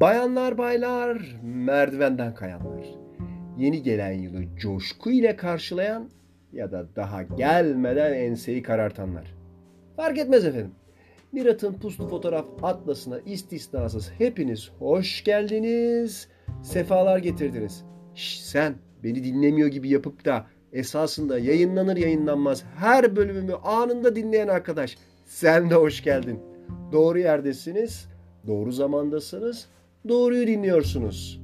Bayanlar baylar, merdivenden kayanlar. Yeni gelen yılı coşku ile karşılayan ya da daha gelmeden enseyi karartanlar. Fark etmez efendim. Mirat'ın puslu fotoğraf atlasına istisnasız hepiniz hoş geldiniz. Sefalar getirdiniz. Şş, sen beni dinlemiyor gibi yapıp da esasında yayınlanır yayınlanmaz her bölümümü anında dinleyen arkadaş sen de hoş geldin. Doğru yerdesiniz, doğru zamandasınız, doğruyu dinliyorsunuz.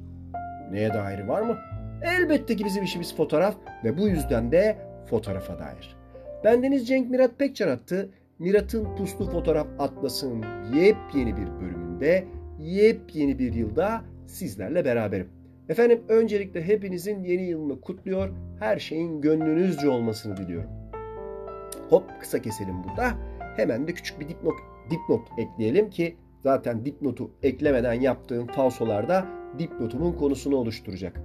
Neye dair var mı? Elbette ki bizim işimiz fotoğraf ve bu yüzden de fotoğrafa dair. Bendeniz Cenk Mirat Pekcan attı. Mirat'ın Puslu Fotoğraf Atlas'ın yepyeni bir bölümünde, yepyeni bir yılda sizlerle beraberim. Efendim öncelikle hepinizin yeni yılını kutluyor, her şeyin gönlünüzce olmasını diliyorum. Hop kısa keselim burada. Hemen de küçük bir dipnot, dipnot ekleyelim ki zaten dipnotu eklemeden yaptığım falsolarda dipnotumun konusunu oluşturacak.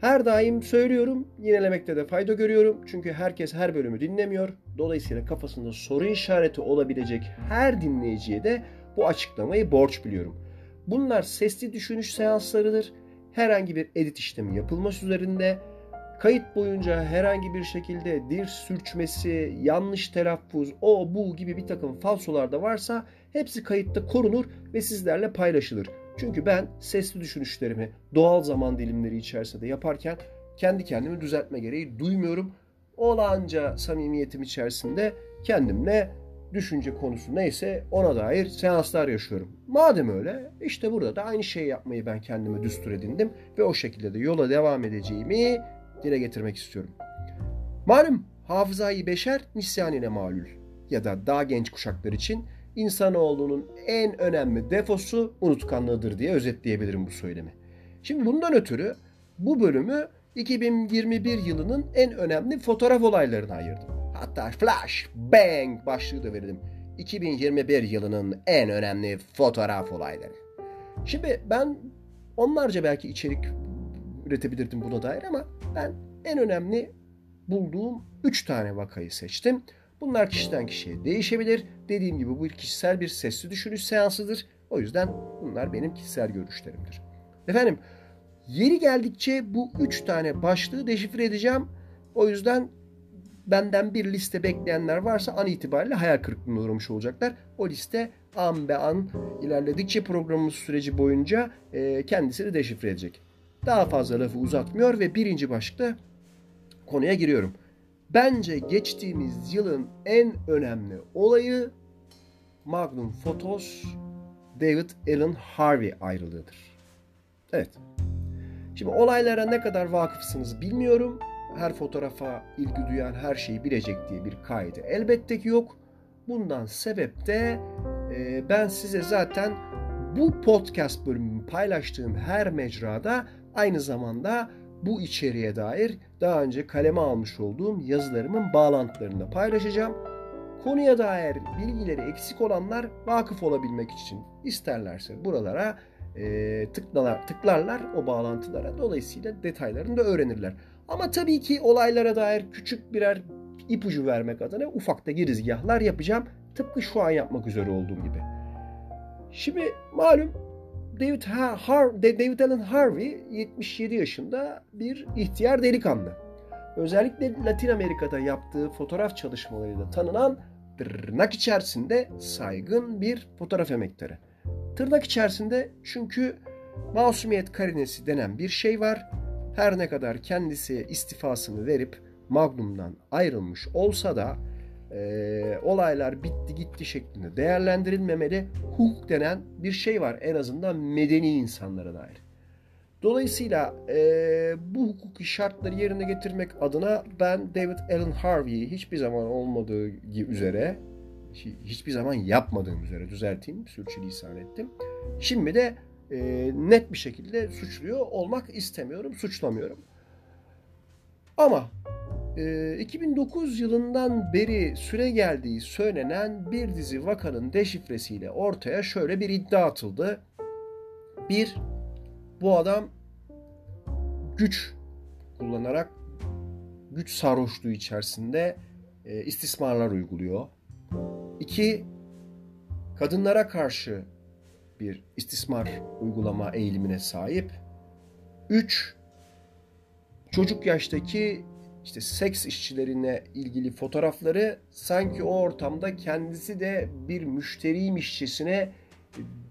Her daim söylüyorum, yinelemekte de fayda görüyorum. Çünkü herkes her bölümü dinlemiyor. Dolayısıyla kafasında soru işareti olabilecek her dinleyiciye de bu açıklamayı borç biliyorum. Bunlar sesli düşünüş seanslarıdır. Herhangi bir edit işlemi yapılması üzerinde kayıt boyunca herhangi bir şekilde dil sürçmesi, yanlış telaffuz, o bu gibi bir takım falsolar da varsa hepsi kayıtta korunur ve sizlerle paylaşılır. Çünkü ben sesli düşünüşlerimi doğal zaman dilimleri içerisinde yaparken kendi kendimi düzeltme gereği duymuyorum. Olanca samimiyetim içerisinde kendimle düşünce konusu neyse ona dair seanslar yaşıyorum. Madem öyle işte burada da aynı şeyi yapmayı ben kendime düstur edindim ve o şekilde de yola devam edeceğimi dile getirmek istiyorum. Malum hafızayı beşer nisyanine malul ya da daha genç kuşaklar için insanoğlunun en önemli defosu unutkanlığıdır diye özetleyebilirim bu söylemi. Şimdi bundan ötürü bu bölümü 2021 yılının en önemli fotoğraf olaylarına ayırdım. Hatta flash bang başlığı da verelim. 2021 yılının en önemli fotoğraf olayları. Şimdi ben onlarca belki içerik üretebilirdim buna dair ama ben en önemli bulduğum 3 tane vakayı seçtim. Bunlar kişiden kişiye değişebilir. Dediğim gibi bu kişisel bir sesli düşünüş seansıdır. O yüzden bunlar benim kişisel görüşlerimdir. Efendim yeri geldikçe bu üç tane başlığı deşifre edeceğim. O yüzden benden bir liste bekleyenler varsa an itibariyle hayal kırıklığına uğramış olacaklar. O liste an be an ilerledikçe programımız süreci boyunca e, kendisini deşifre edecek. Daha fazla lafı uzatmıyor ve birinci başlıkta konuya giriyorum. Bence geçtiğimiz yılın en önemli olayı Magnum Photos David Allen Harvey ayrılığıdır. Evet. Şimdi olaylara ne kadar vakıfsınız bilmiyorum. Her fotoğrafa ilgi duyan her şeyi bilecek diye bir kaydı elbette ki yok. Bundan sebep de e, ben size zaten bu podcast bölümünü paylaştığım her mecrada aynı zamanda bu içeriğe dair daha önce kaleme almış olduğum yazılarımın bağlantılarını paylaşacağım. Konuya dair bilgileri eksik olanlar vakıf olabilmek için isterlerse buralara e, tıklalar, tıklarlar o bağlantılara. Dolayısıyla detaylarını da öğrenirler. Ama tabii ki olaylara dair küçük birer ipucu vermek adına ufak da girizgahlar yapacağım. Tıpkı şu an yapmak üzere olduğum gibi. Şimdi malum David, Har David Allen Harvey 77 yaşında bir ihtiyar delikanlı. Özellikle Latin Amerika'da yaptığı fotoğraf çalışmalarıyla tanınan tırnak içerisinde saygın bir fotoğraf emektarı. Tırnak içerisinde çünkü masumiyet karinesi denen bir şey var. Her ne kadar kendisi istifasını verip Magnum'dan ayrılmış olsa da e, olaylar bitti gitti şeklinde değerlendirilmemeli. Hukuk denen bir şey var en azından medeni insanlara dair. Dolayısıyla e, bu hukuki şartları yerine getirmek adına ben David Allen Harvey'i hiçbir zaman olmadığı üzere hiçbir zaman yapmadığım üzere düzelteyim, sürçülisan ettim. Şimdi de e, net bir şekilde suçluyor olmak istemiyorum, suçlamıyorum. Ama 2009 ee, yılından beri süre geldiği söylenen bir dizi vakanın deşifresiyle ortaya şöyle bir iddia atıldı. Bir, bu adam güç kullanarak güç sarhoşluğu içerisinde e, istismarlar uyguluyor. İki, kadınlara karşı bir istismar uygulama eğilimine sahip. 3. Çocuk yaştaki işte seks işçilerine ilgili fotoğrafları sanki o ortamda kendisi de bir müşteriymişçesine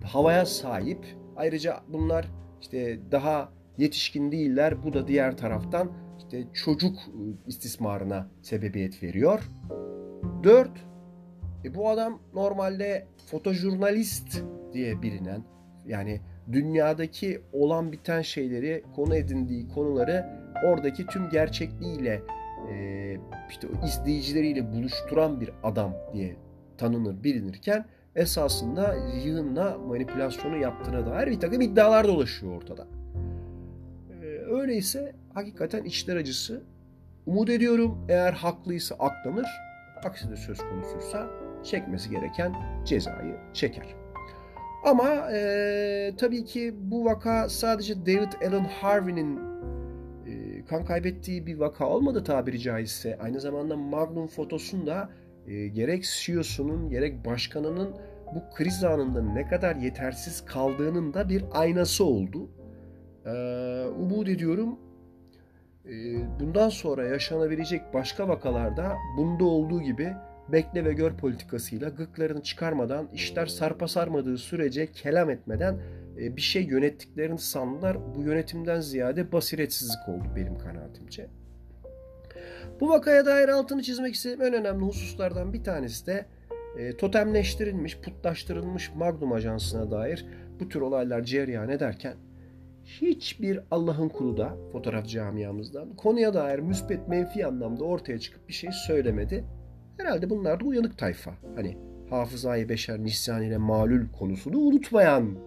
havaya sahip. Ayrıca bunlar işte daha yetişkin değiller. Bu da diğer taraftan işte çocuk istismarına sebebiyet veriyor. 4. E bu adam normalde fotojurnalist diye bilinen yani dünyadaki olan biten şeyleri konu edindiği konuları oradaki tüm gerçekliğiyle e, işte izleyicileriyle buluşturan bir adam diye tanınır bilinirken esasında yığınla manipülasyonu yaptığına dair bir takım iddialar dolaşıyor ortada. E, öyleyse hakikaten içler acısı. Umut ediyorum eğer haklıysa aklanır, aksi de söz konusuysa çekmesi gereken cezayı çeker. Ama e, tabii ki bu vaka sadece David Allen Harvey'nin kan kaybettiği bir vaka olmadı tabiri caizse. Aynı zamanda Magnum fotosunda e, gerek CEO'sunun gerek başkanının bu kriz anında ne kadar yetersiz kaldığının da bir aynası oldu. E, umut ediyorum e, bundan sonra yaşanabilecek başka vakalarda bunda olduğu gibi bekle ve gör politikasıyla gıklarını çıkarmadan, işler sarpa sarmadığı sürece kelam etmeden bir şey yönettiklerini sandılar. Bu yönetimden ziyade basiretsizlik oldu benim kanaatimce. Bu vakaya dair altını çizmek istediğim en önemli hususlardan bir tanesi de e, totemleştirilmiş, putlaştırılmış Magnum Ajansı'na dair bu tür olaylar cereyan ederken hiçbir Allah'ın kulu da fotoğraf camiamızdan konuya dair müspet menfi anlamda ortaya çıkıp bir şey söylemedi Herhalde bunlar da uyanık tayfa. Hani hafızayı beşer nisyan ile malul konusunu unutmayan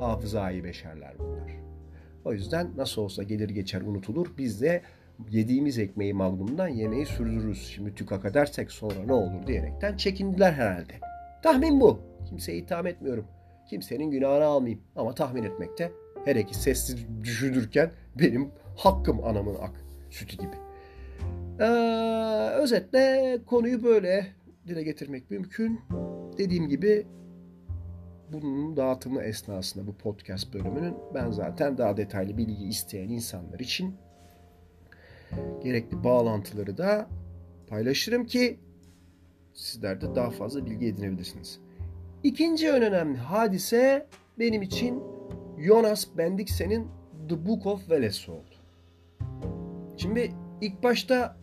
hafızayı beşerler bunlar. O yüzden nasıl olsa gelir geçer unutulur. Biz de yediğimiz ekmeği magnumdan yemeği sürdürürüz. Şimdi tükaka edersek sonra ne olur diyerekten çekindiler herhalde. Tahmin bu. Kimseye itham etmiyorum. Kimsenin günahını almayayım. Ama tahmin etmekte her iki sessiz düşünürken benim hakkım anamın ak sütü gibi. Ee, özetle konuyu böyle dile getirmek mümkün. Dediğim gibi bunun dağıtımı esnasında bu podcast bölümünün ben zaten daha detaylı bilgi isteyen insanlar için gerekli bağlantıları da paylaşırım ki sizler de daha fazla bilgi edinebilirsiniz. İkinci en önemli hadise benim için Jonas Bendiksen'in The Book of Veles oldu. Şimdi ilk başta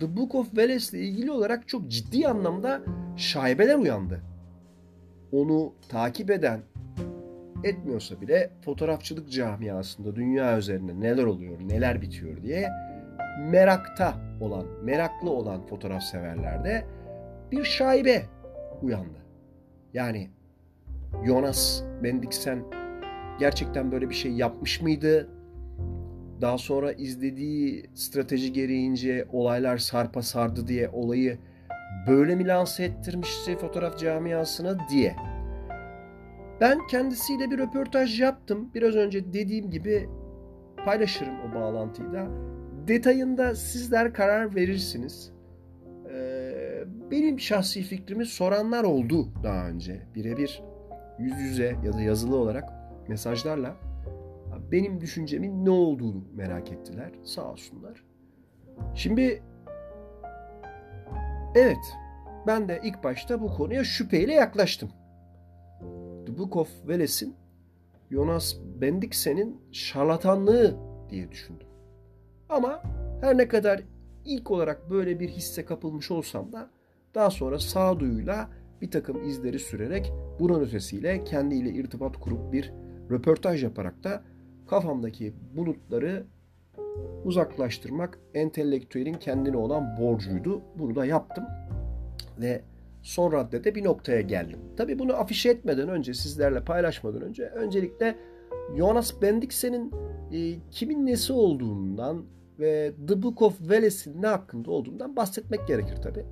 The Book of Veles ile ilgili olarak çok ciddi anlamda şaibeler uyandı. Onu takip eden etmiyorsa bile fotoğrafçılık camiasında dünya üzerinde neler oluyor, neler bitiyor diye merakta olan, meraklı olan fotoğraf severlerde bir şaibe uyandı. Yani Jonas Bendiksen gerçekten böyle bir şey yapmış mıydı? daha sonra izlediği strateji gereğince olaylar sarpa sardı diye olayı böyle mi lanse ettirmişti fotoğraf camiasına diye. Ben kendisiyle bir röportaj yaptım. Biraz önce dediğim gibi paylaşırım o bağlantıyı da. Detayında sizler karar verirsiniz. Ee, benim şahsi fikrimi soranlar oldu daha önce. Birebir yüz yüze ya da yazılı olarak mesajlarla benim düşüncemin ne olduğunu merak ettiler. Sağ olsunlar. Şimdi evet ben de ilk başta bu konuya şüpheyle yaklaştım. The Book of Veles'in Jonas Bendiksen'in şarlatanlığı diye düşündüm. Ama her ne kadar ilk olarak böyle bir hisse kapılmış olsam da daha sonra sağduyuyla bir takım izleri sürerek bunun ötesiyle kendiyle irtibat kurup bir röportaj yaparak da kafamdaki bulutları uzaklaştırmak entelektüelin kendine olan borcuydu. Bunu da yaptım. Ve son raddede bir noktaya geldim. Tabi bunu afişe etmeden önce, sizlerle paylaşmadan önce öncelikle Jonas Bendiksen'in e, kimin nesi olduğundan ve The Book of Veles'in ne hakkında olduğundan bahsetmek gerekir tabi.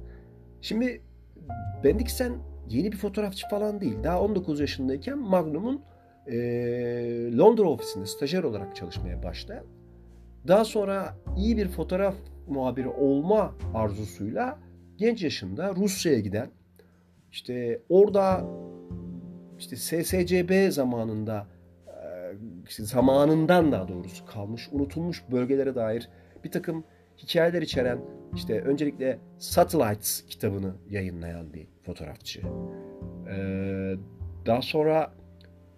Şimdi Bendiksen yeni bir fotoğrafçı falan değil. Daha 19 yaşındayken Magnum'un e, Londra ofisinde stajyer olarak çalışmaya başlayan, daha sonra iyi bir fotoğraf muhabiri olma arzusuyla genç yaşında Rusya'ya giden, işte orada işte SSCB zamanında işte zamanından daha doğrusu kalmış, unutulmuş bölgelere dair bir takım hikayeler içeren işte öncelikle Satellites kitabını yayınlayan bir fotoğrafçı. Daha sonra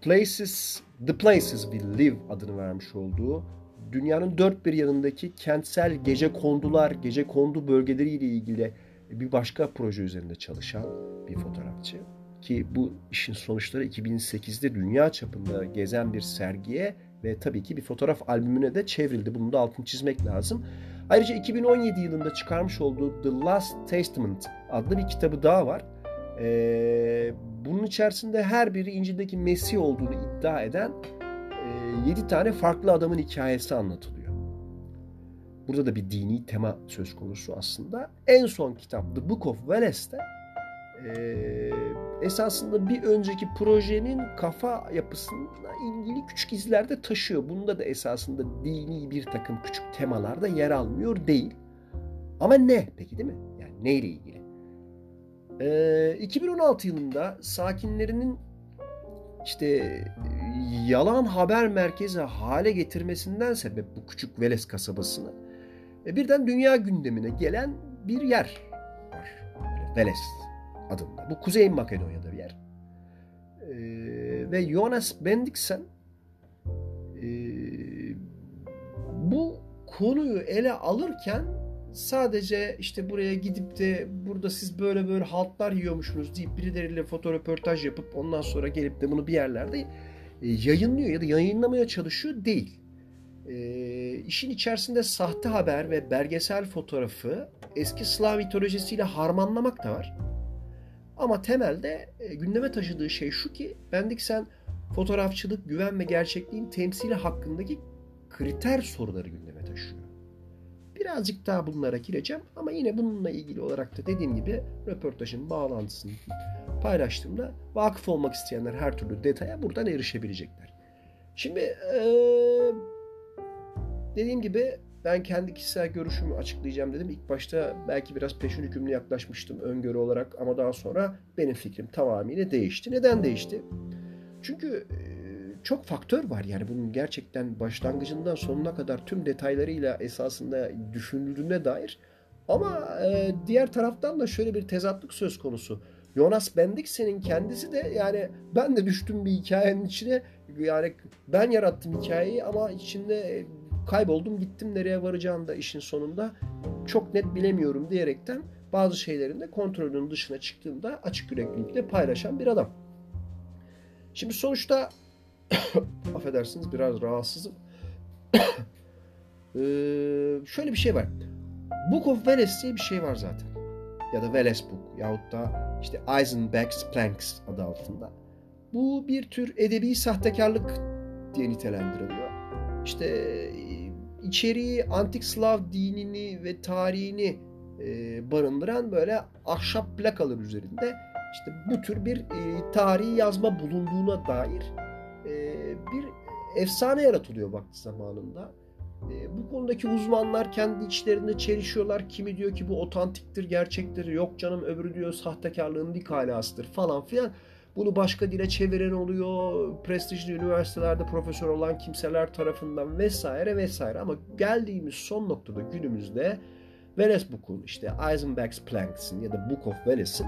Places, The Places We Live adını vermiş olduğu dünyanın dört bir yanındaki kentsel gece kondular, gece kondu bölgeleriyle ilgili bir başka proje üzerinde çalışan bir fotoğrafçı. Ki bu işin sonuçları 2008'de dünya çapında gezen bir sergiye ve tabii ki bir fotoğraf albümüne de çevrildi. Bunu da altını çizmek lazım. Ayrıca 2017 yılında çıkarmış olduğu The Last Testament adlı bir kitabı daha var. Ee, bunun içerisinde her biri İncil'deki Mesih olduğunu iddia eden e, 7 tane farklı adamın hikayesi anlatılıyor. Burada da bir dini tema söz konusu aslında. En son kitap The Book of Welles'te e, esasında bir önceki projenin kafa yapısına ilgili küçük izler de taşıyor. Bunda da esasında dini bir takım küçük temalarda yer almıyor değil. Ama ne peki değil mi? Yani neyle ilgili? Ee, 2016 yılında sakinlerinin işte yalan haber merkezi hale getirmesinden sebep bu küçük Veles kasabasını e, birden dünya gündemine gelen bir yer var. Veles adında. Bu Kuzey Makedonya'da bir yer. Ee, ve Jonas Bendiksen e, bu konuyu ele alırken sadece işte buraya gidip de burada siz böyle böyle haltlar yiyormuşsunuz deyip birileriyle fotoröportaj yapıp ondan sonra gelip de bunu bir yerlerde e, yayınlıyor ya da yayınlamaya çalışıyor değil. E, işin içerisinde sahte haber ve belgesel fotoğrafı eski Slav mitolojisiyle harmanlamak da var. Ama temelde e, gündeme taşıdığı şey şu ki Bendiksen fotoğrafçılık, güven ve gerçekliğin temsili hakkındaki kriter soruları gündeme taşıyor. Birazcık daha bunlara gireceğim ama yine bununla ilgili olarak da dediğim gibi röportajın bağlantısını paylaştığımda vakıf olmak isteyenler her türlü detaya buradan erişebilecekler. Şimdi ee, dediğim gibi ben kendi kişisel görüşümü açıklayacağım dedim. İlk başta belki biraz peşin hükümlü yaklaşmıştım öngörü olarak ama daha sonra benim fikrim tamamıyla değişti. Neden değişti? Çünkü çok faktör var yani bunun gerçekten başlangıcından sonuna kadar tüm detaylarıyla esasında düşünüldüğüne dair. Ama diğer taraftan da şöyle bir tezatlık söz konusu. Jonas Bendiksen'in kendisi de yani ben de düştüm bir hikayenin içine yani ben yarattım hikayeyi ama içinde kayboldum gittim nereye varacağını da işin sonunda çok net bilemiyorum diyerekten bazı şeylerin de kontrolünün dışına çıktığında açık yüreklilikle paylaşan bir adam. Şimdi sonuçta affedersiniz biraz rahatsızım. ee, şöyle bir şey var. Book of Veles diye bir şey var zaten. Ya da Veles Book yahut da işte Eisenberg's Planks adı altında. Bu bir tür edebi sahtekarlık diye nitelendiriliyor. İşte içeriği antik Slav dinini ve tarihini e, barındıran böyle ahşap plakalar üzerinde işte bu tür bir e, tarihi yazma bulunduğuna dair e, bir efsane yaratılıyor vakti zamanında. E, bu konudaki uzmanlar kendi içlerinde çelişiyorlar. Kimi diyor ki bu otantiktir, gerçektir. Yok canım öbürü diyor sahtekarlığın dik halasıdır falan filan. Bunu başka dile çeviren oluyor. Prestijli üniversitelerde profesör olan kimseler tarafından vesaire vesaire. Ama geldiğimiz son noktada günümüzde Welles Book'un işte Eisenberg's Planks'in ya da Book of Welles'in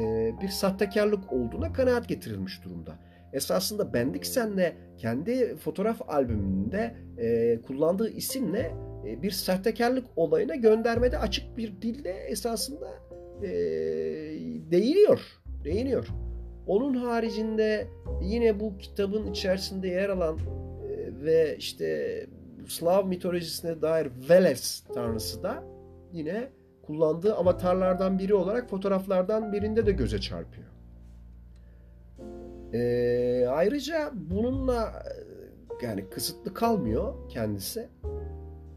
e, bir sahtekarlık olduğuna kanaat getirilmiş durumda. Esasında Bendiksen'le kendi fotoğraf albümünde e, kullandığı isimle e, bir sahtekarlık olayına göndermede açık bir dilde esasında e, değiniyor. Değiniyor. Onun haricinde yine bu kitabın içerisinde yer alan e, ve işte Slav mitolojisine dair Veles tanrısı da yine kullandığı avatarlardan biri olarak fotoğraflardan birinde de göze çarpıyor. Ee, ayrıca bununla e, yani kısıtlı kalmıyor kendisi.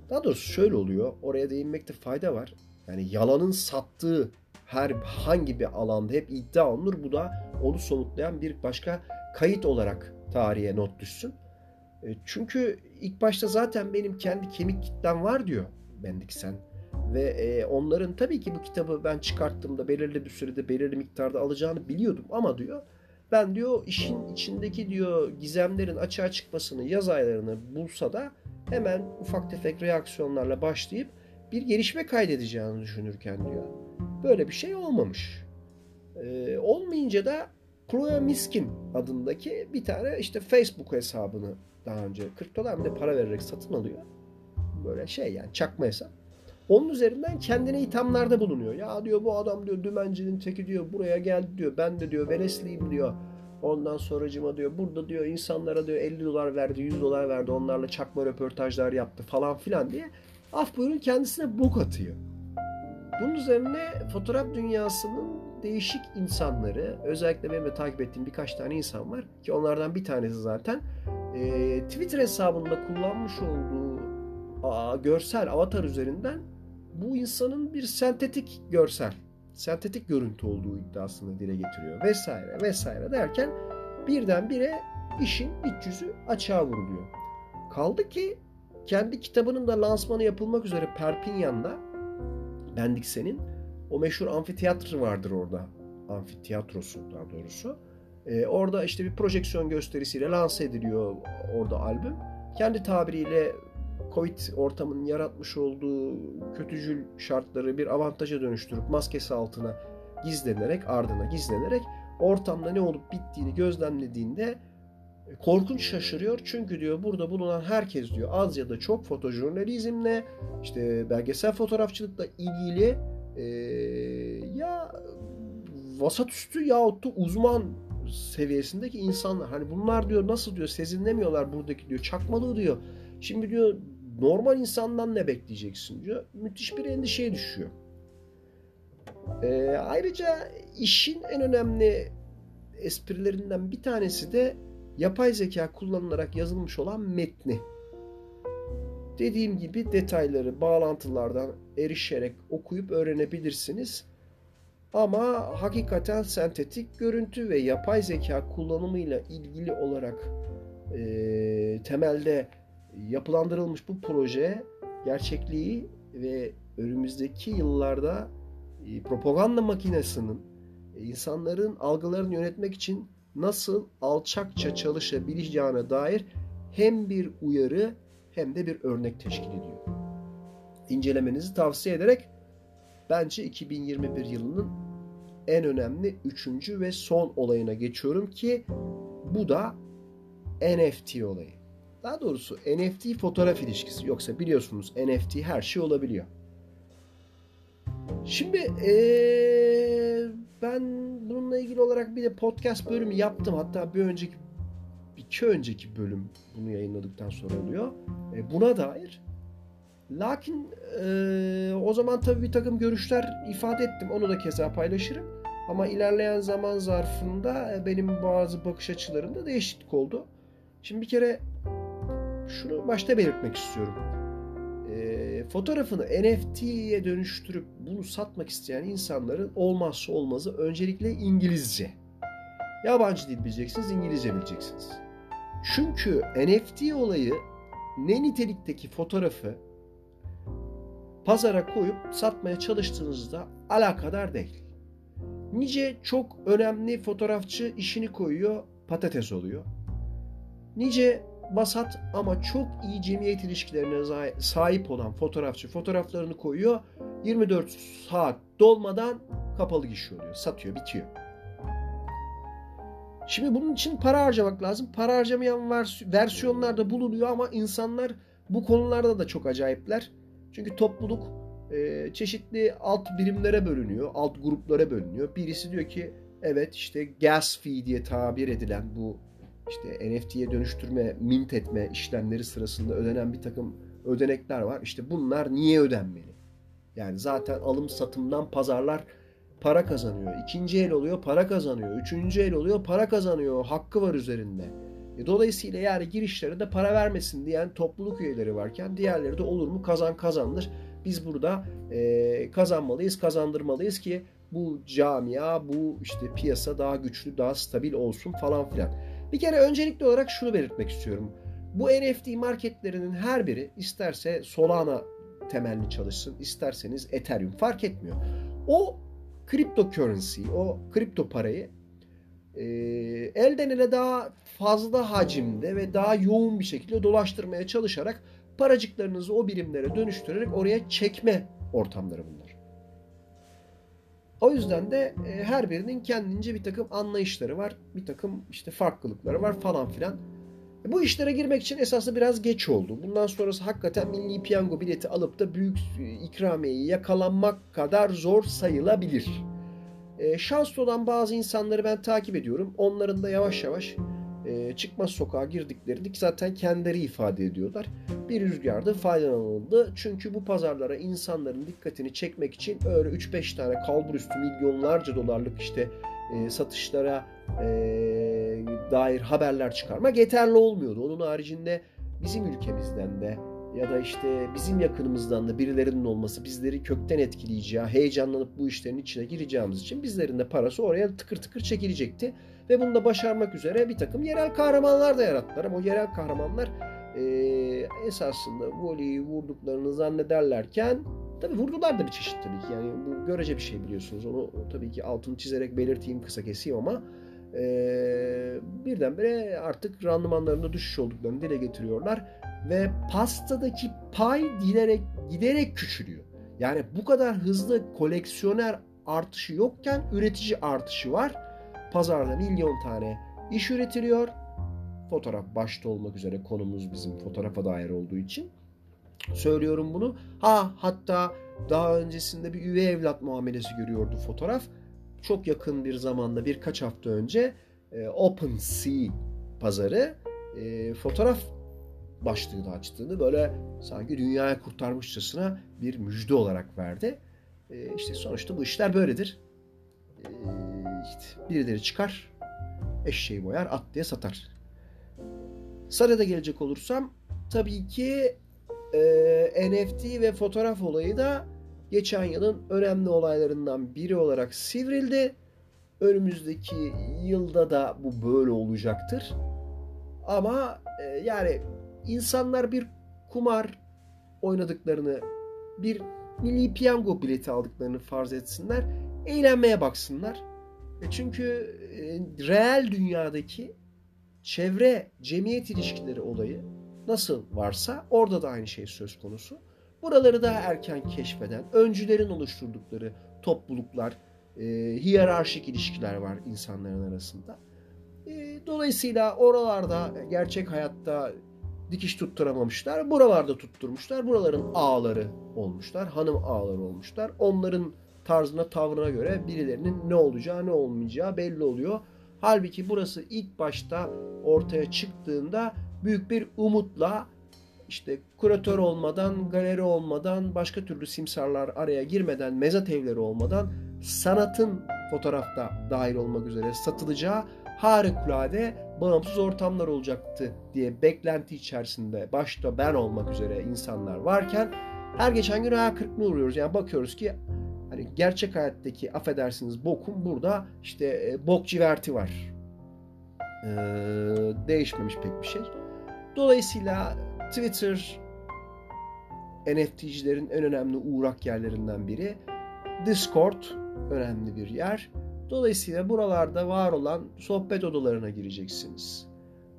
Daha doğrusu şöyle oluyor. Oraya değinmekte fayda var. Yani yalanın sattığı her hangi bir alanda hep iddia olunur. Bu da onu somutlayan bir başka kayıt olarak tarihe not düşsün. E, çünkü ilk başta zaten benim kendi kemik kitlem var diyor Bendik sen. Ve e, onların tabii ki bu kitabı ben çıkarttığımda belirli bir sürede belirli miktarda alacağını biliyordum ama diyor ben diyor işin içindeki diyor gizemlerin açığa çıkmasını yaz aylarını bulsa da hemen ufak tefek reaksiyonlarla başlayıp bir gelişme kaydedeceğini düşünürken diyor. Böyle bir şey olmamış. Ee, olmayınca da Chloe Miskin adındaki bir tane işte Facebook hesabını daha önce 40 dolar mı para vererek satın alıyor. Böyle şey yani çakma hesap. Onun üzerinden kendine ithamlarda bulunuyor. Ya diyor bu adam diyor dümencinin teki diyor buraya geldi diyor. Ben de diyor Velesliyim diyor. Ondan sonracıma diyor burada diyor insanlara diyor 50 dolar verdi 100 dolar verdi onlarla çakma röportajlar yaptı falan filan diye af buyurun kendisine bok atıyor. Bunun üzerine fotoğraf dünyasının değişik insanları özellikle benim de takip ettiğim birkaç tane insan var ki onlardan bir tanesi zaten e, Twitter hesabında kullanmış olduğu a, görsel avatar üzerinden bu insanın bir sentetik görsel, sentetik görüntü olduğu iddiasını dile getiriyor vesaire vesaire derken birdenbire işin iç yüzü açığa vuruluyor. Kaldı ki kendi kitabının da lansmanı yapılmak üzere Perpignan'da Bendiksen'in o meşhur amfiteyatro vardır orada. Amfitiyatrosu daha doğrusu. Ee, orada işte bir projeksiyon gösterisiyle lanse ediliyor orada albüm. Kendi tabiriyle Covid ortamının yaratmış olduğu kötücül şartları bir avantaja dönüştürüp maskesi altına gizlenerek, ardına gizlenerek ortamda ne olup bittiğini gözlemlediğinde korkunç şaşırıyor. Çünkü diyor burada bulunan herkes diyor az ya da çok fotojurnalizmle işte belgesel fotoğrafçılıkla ilgili e, ya vasat üstü yahut da uzman seviyesindeki insanlar. Hani bunlar diyor nasıl diyor sezinlemiyorlar buradaki diyor çakmalığı diyor. Şimdi diyor normal insandan ne bekleyeceksin diyor. Müthiş bir endişeye düşüyor. Ee, ayrıca işin en önemli esprilerinden bir tanesi de yapay zeka kullanılarak yazılmış olan metni. Dediğim gibi detayları bağlantılardan erişerek okuyup öğrenebilirsiniz. Ama hakikaten sentetik görüntü ve yapay zeka kullanımıyla ilgili olarak e, temelde yapılandırılmış bu proje gerçekliği ve önümüzdeki yıllarda e, propaganda makinesinin e, insanların algılarını yönetmek için nasıl alçakça çalışabileceğine dair hem bir uyarı hem de bir örnek teşkil ediyor. İncelemenizi tavsiye ederek bence 2021 yılının en önemli üçüncü ve son olayına geçiyorum ki bu da NFT olayı. Daha doğrusu NFT fotoğraf ilişkisi. Yoksa biliyorsunuz NFT her şey olabiliyor. Şimdi ee, ben bununla ilgili olarak bir de podcast bölümü yaptım. Hatta bir önceki iki önceki bölüm bunu yayınladıktan sonra oluyor. E, buna dair. Lakin e, o zaman tabii bir takım görüşler ifade ettim. Onu da keza paylaşırım. Ama ilerleyen zaman zarfında benim bazı bakış açılarımda değişiklik oldu. Şimdi bir kere şunu başta belirtmek istiyorum. E, fotoğrafını NFT'ye dönüştürüp bunu satmak isteyen insanların olmazsa olmazı öncelikle İngilizce. Yabancı dil bileceksiniz, İngilizce bileceksiniz. Çünkü NFT olayı ne nitelikteki fotoğrafı pazara koyup satmaya çalıştığınızda alakadar değil. Nice çok önemli fotoğrafçı işini koyuyor, patates oluyor. Nice basat ama çok iyi cemiyet ilişkilerine sahip olan fotoğrafçı fotoğraflarını koyuyor. 24 saat dolmadan kapalı gişi oluyor. Satıyor, bitiyor. Şimdi bunun için para harcamak lazım. Para harcamayan versiyonlar da bulunuyor ama insanlar bu konularda da çok acayipler. Çünkü topluluk e, çeşitli alt birimlere bölünüyor, alt gruplara bölünüyor. Birisi diyor ki evet işte gas fee diye tabir edilen bu işte NFT'ye dönüştürme, mint etme işlemleri sırasında ödenen bir takım ödenekler var. İşte bunlar niye ödenmeli? Yani zaten alım satımdan pazarlar para kazanıyor. İkinci el oluyor para kazanıyor. Üçüncü el oluyor para kazanıyor. Hakkı var üzerinde. E, dolayısıyla yani girişlere de para vermesin diyen topluluk üyeleri varken diğerleri de olur mu kazan kazandır. Biz burada e, kazanmalıyız, kazandırmalıyız ki bu camia, bu işte piyasa daha güçlü, daha stabil olsun falan filan. Bir kere öncelikli olarak şunu belirtmek istiyorum. Bu NFT marketlerinin her biri isterse Solana temelli çalışsın, isterseniz Ethereum fark etmiyor. O cryptocurrency, o kripto parayı e, elden ele daha fazla hacimde ve daha yoğun bir şekilde dolaştırmaya çalışarak paracıklarınızı o birimlere dönüştürerek oraya çekme ortamları bunlar. O yüzden de e, her birinin kendince bir takım anlayışları var. Bir takım işte farklılıkları var falan filan. E, bu işlere girmek için esasında biraz geç oldu. Bundan sonrası hakikaten milli piyango bileti alıp da büyük ikramiyeyi yakalanmak kadar zor sayılabilir. E, şanslı olan bazı insanları ben takip ediyorum. Onların da yavaş yavaş e, çıkmaz sokağa girdiklerini zaten kendileri ifade ediyorlar. Bir rüzgarda faydalanıldı. Çünkü bu pazarlara insanların dikkatini çekmek için öyle 3-5 tane kalburüstü milyonlarca dolarlık işte e, satışlara e, dair haberler çıkarmak yeterli olmuyordu. Onun haricinde bizim ülkemizden de ya da işte bizim yakınımızdan da birilerinin olması bizleri kökten etkileyeceği, heyecanlanıp bu işlerin içine gireceğimiz için bizlerin de parası oraya tıkır tıkır çekilecekti. Ve bunu da başarmak üzere bir takım yerel kahramanlar da yarattılar. Ama o yerel kahramanlar e, esasında voleyi vurduklarını zannederlerken tabii vurdular da bir çeşit tabii ki. Yani bu görece bir şey biliyorsunuz. Onu tabii ki altını çizerek belirteyim kısa keseyim ama e, birdenbire artık randımanlarında düşüş olduklarını dile getiriyorlar. Ve pastadaki pay giderek, giderek küçülüyor. Yani bu kadar hızlı koleksiyoner artışı yokken üretici artışı var Pazarda milyon tane iş üretiliyor. Fotoğraf başta olmak üzere konumuz bizim fotoğrafa dair olduğu için söylüyorum bunu. Ha hatta daha öncesinde bir üvey evlat muamelesi görüyordu fotoğraf. Çok yakın bir zamanda birkaç hafta önce e, OpenSea pazarı e, fotoğraf başlığı da açtığını böyle sanki dünyaya kurtarmışçasına bir müjde olarak verdi. E, işte sonuçta bu işler böyledir. E, işte birileri çıkar, eşeği boyar, at diye satar. Sarı'da gelecek olursam tabii ki e, NFT ve fotoğraf olayı da geçen yılın önemli olaylarından biri olarak sivrildi. Önümüzdeki yılda da bu böyle olacaktır. Ama e, yani insanlar bir kumar oynadıklarını, bir milli piyango bileti aldıklarını farz etsinler, eğlenmeye baksınlar. E çünkü e, reel dünyadaki çevre cemiyet ilişkileri olayı nasıl varsa orada da aynı şey söz konusu. Buraları daha erken keşfeden, öncülerin oluşturdukları topluluklar, e, hiyerarşik ilişkiler var insanların arasında. E, dolayısıyla oralarda gerçek hayatta dikiş tutturamamışlar. Buralarda tutturmuşlar. Buraların ağları olmuşlar. Hanım ağları olmuşlar. Onların tarzına, tavrına göre birilerinin ne olacağı, ne olmayacağı belli oluyor. Halbuki burası ilk başta ortaya çıktığında büyük bir umutla işte kuratör olmadan, galeri olmadan, başka türlü simsarlar araya girmeden, mezat evleri olmadan sanatın fotoğrafta dahil olmak üzere satılacağı harikulade bağımsız ortamlar olacaktı diye beklenti içerisinde başta ben olmak üzere insanlar varken her geçen gün hayal kırıklığına uğruyoruz. Yani bakıyoruz ki gerçek hayattaki affedersiniz bokun burada işte e, bok civerti var. Ee, değişmemiş pek bir şey. Dolayısıyla Twitter NFT'cilerin en önemli uğrak yerlerinden biri. Discord önemli bir yer. Dolayısıyla buralarda var olan sohbet odalarına gireceksiniz.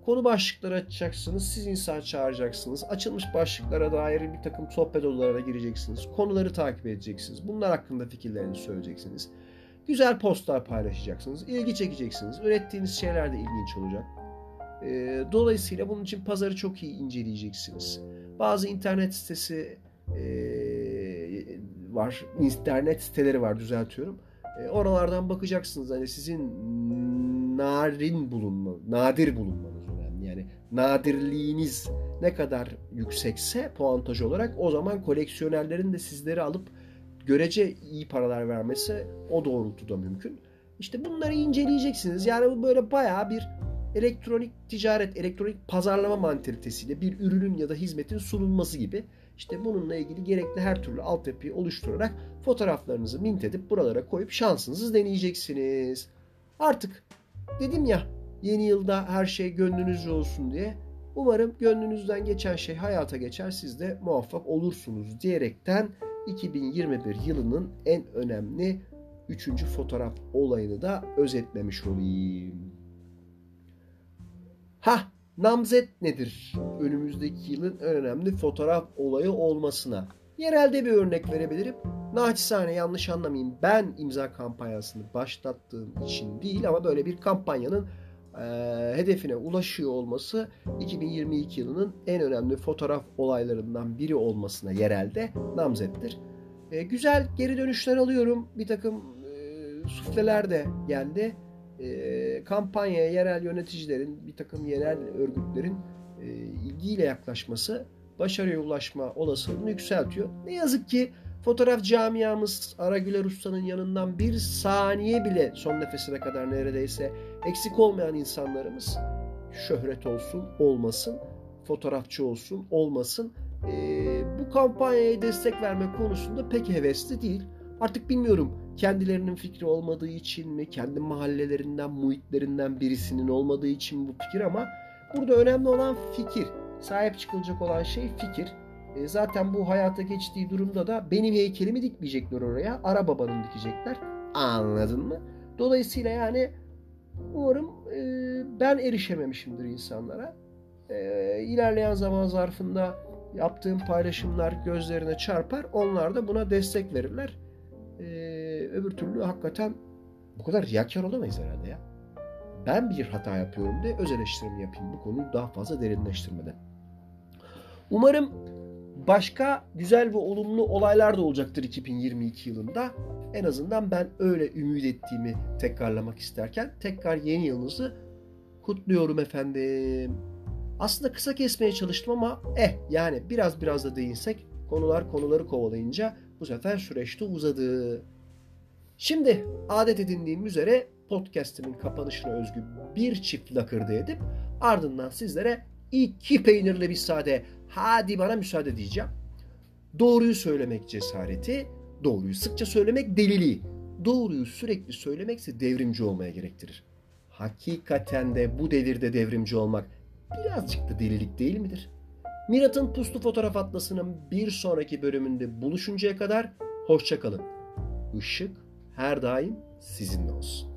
Konu başlıkları açacaksınız. Siz insan çağıracaksınız. Açılmış başlıklara dair bir takım sohbet odalarına gireceksiniz. Konuları takip edeceksiniz. Bunlar hakkında fikirlerinizi söyleyeceksiniz. Güzel postlar paylaşacaksınız. ilgi çekeceksiniz. Ürettiğiniz şeyler de ilginç olacak. Ee, dolayısıyla bunun için pazarı çok iyi inceleyeceksiniz. Bazı internet sitesi e, var. İnternet siteleri var düzeltiyorum. E, oralardan bakacaksınız. Hani sizin narin bulunma, nadir bulunmanız yani nadirliğiniz ne kadar yüksekse puantaj olarak o zaman koleksiyonerlerin de sizleri alıp görece iyi paralar vermesi o doğrultuda mümkün. İşte bunları inceleyeceksiniz. Yani bu böyle bayağı bir elektronik ticaret, elektronik pazarlama mantalitesiyle bir ürünün ya da hizmetin sunulması gibi. İşte bununla ilgili gerekli her türlü altyapıyı oluşturarak fotoğraflarınızı mint edip buralara koyup şansınızı deneyeceksiniz. Artık dedim ya Yeni yılda her şey gönlünüzce olsun diye. Umarım gönlünüzden geçen şey hayata geçer siz de muvaffak olursunuz diyerekten 2021 yılının en önemli üçüncü fotoğraf olayını da özetlemiş olayım. Ha, namzet nedir? Önümüzdeki yılın en önemli fotoğraf olayı olmasına. Yerelde bir örnek verebilirim. Naçizane yanlış anlamayın. Ben imza kampanyasını başlattığım için değil ama böyle bir kampanyanın e, hedefine ulaşıyor olması 2022 yılının en önemli fotoğraf olaylarından biri olmasına yerelde namzettir. E, güzel geri dönüşler alıyorum. Bir takım e, sufleler de geldi. E, kampanyaya yerel yöneticilerin, bir takım yerel örgütlerin e, ilgiyle yaklaşması başarıya ulaşma olasılığını yükseltiyor. Ne yazık ki fotoğraf camiamız Aragüler Usta'nın yanından bir saniye bile son nefesine kadar neredeyse eksik olmayan insanlarımız şöhret olsun olmasın, fotoğrafçı olsun olmasın e, bu kampanyaya destek verme konusunda pek hevesli değil. Artık bilmiyorum kendilerinin fikri olmadığı için mi, kendi mahallelerinden, muhitlerinden birisinin olmadığı için bu fikir ama burada önemli olan fikir. Sahip çıkılacak olan şey fikir. E, zaten bu hayata geçtiği durumda da benim heykelimi dikmeyecekler oraya. Ara babanın dikecekler. Anladın mı? Dolayısıyla yani umarım e, ben erişememişimdir insanlara. E, ilerleyen zaman zarfında yaptığım paylaşımlar gözlerine çarpar. Onlar da buna destek verirler. Ee, öbür türlü hakikaten bu kadar riyakar olamayız herhalde ya. Ben bir hata yapıyorum diye öz eleştirimi yapayım bu konuyu daha fazla derinleştirmeden. Umarım başka güzel ve olumlu olaylar da olacaktır 2022 yılında. En azından ben öyle ümit ettiğimi tekrarlamak isterken tekrar yeni yılınızı kutluyorum efendim. Aslında kısa kesmeye çalıştım ama eh yani biraz biraz da değinsek konular konuları kovalayınca bu sefer süreçte uzadı. Şimdi adet edindiğim üzere podcast'imin kapanışına özgü bir çift lakırdı edip ardından sizlere iki peynirli bir sade hadi bana müsaade diyeceğim. Doğruyu söylemek cesareti, doğruyu sıkça söylemek deliliği. Doğruyu sürekli söylemekse devrimci olmaya gerektirir. Hakikaten de bu devirde devrimci olmak birazcık da delilik değil midir? Mirat'ın Puslu Fotoğraf Atlası'nın bir sonraki bölümünde buluşuncaya kadar hoşçakalın. Işık her daim sizinle olsun.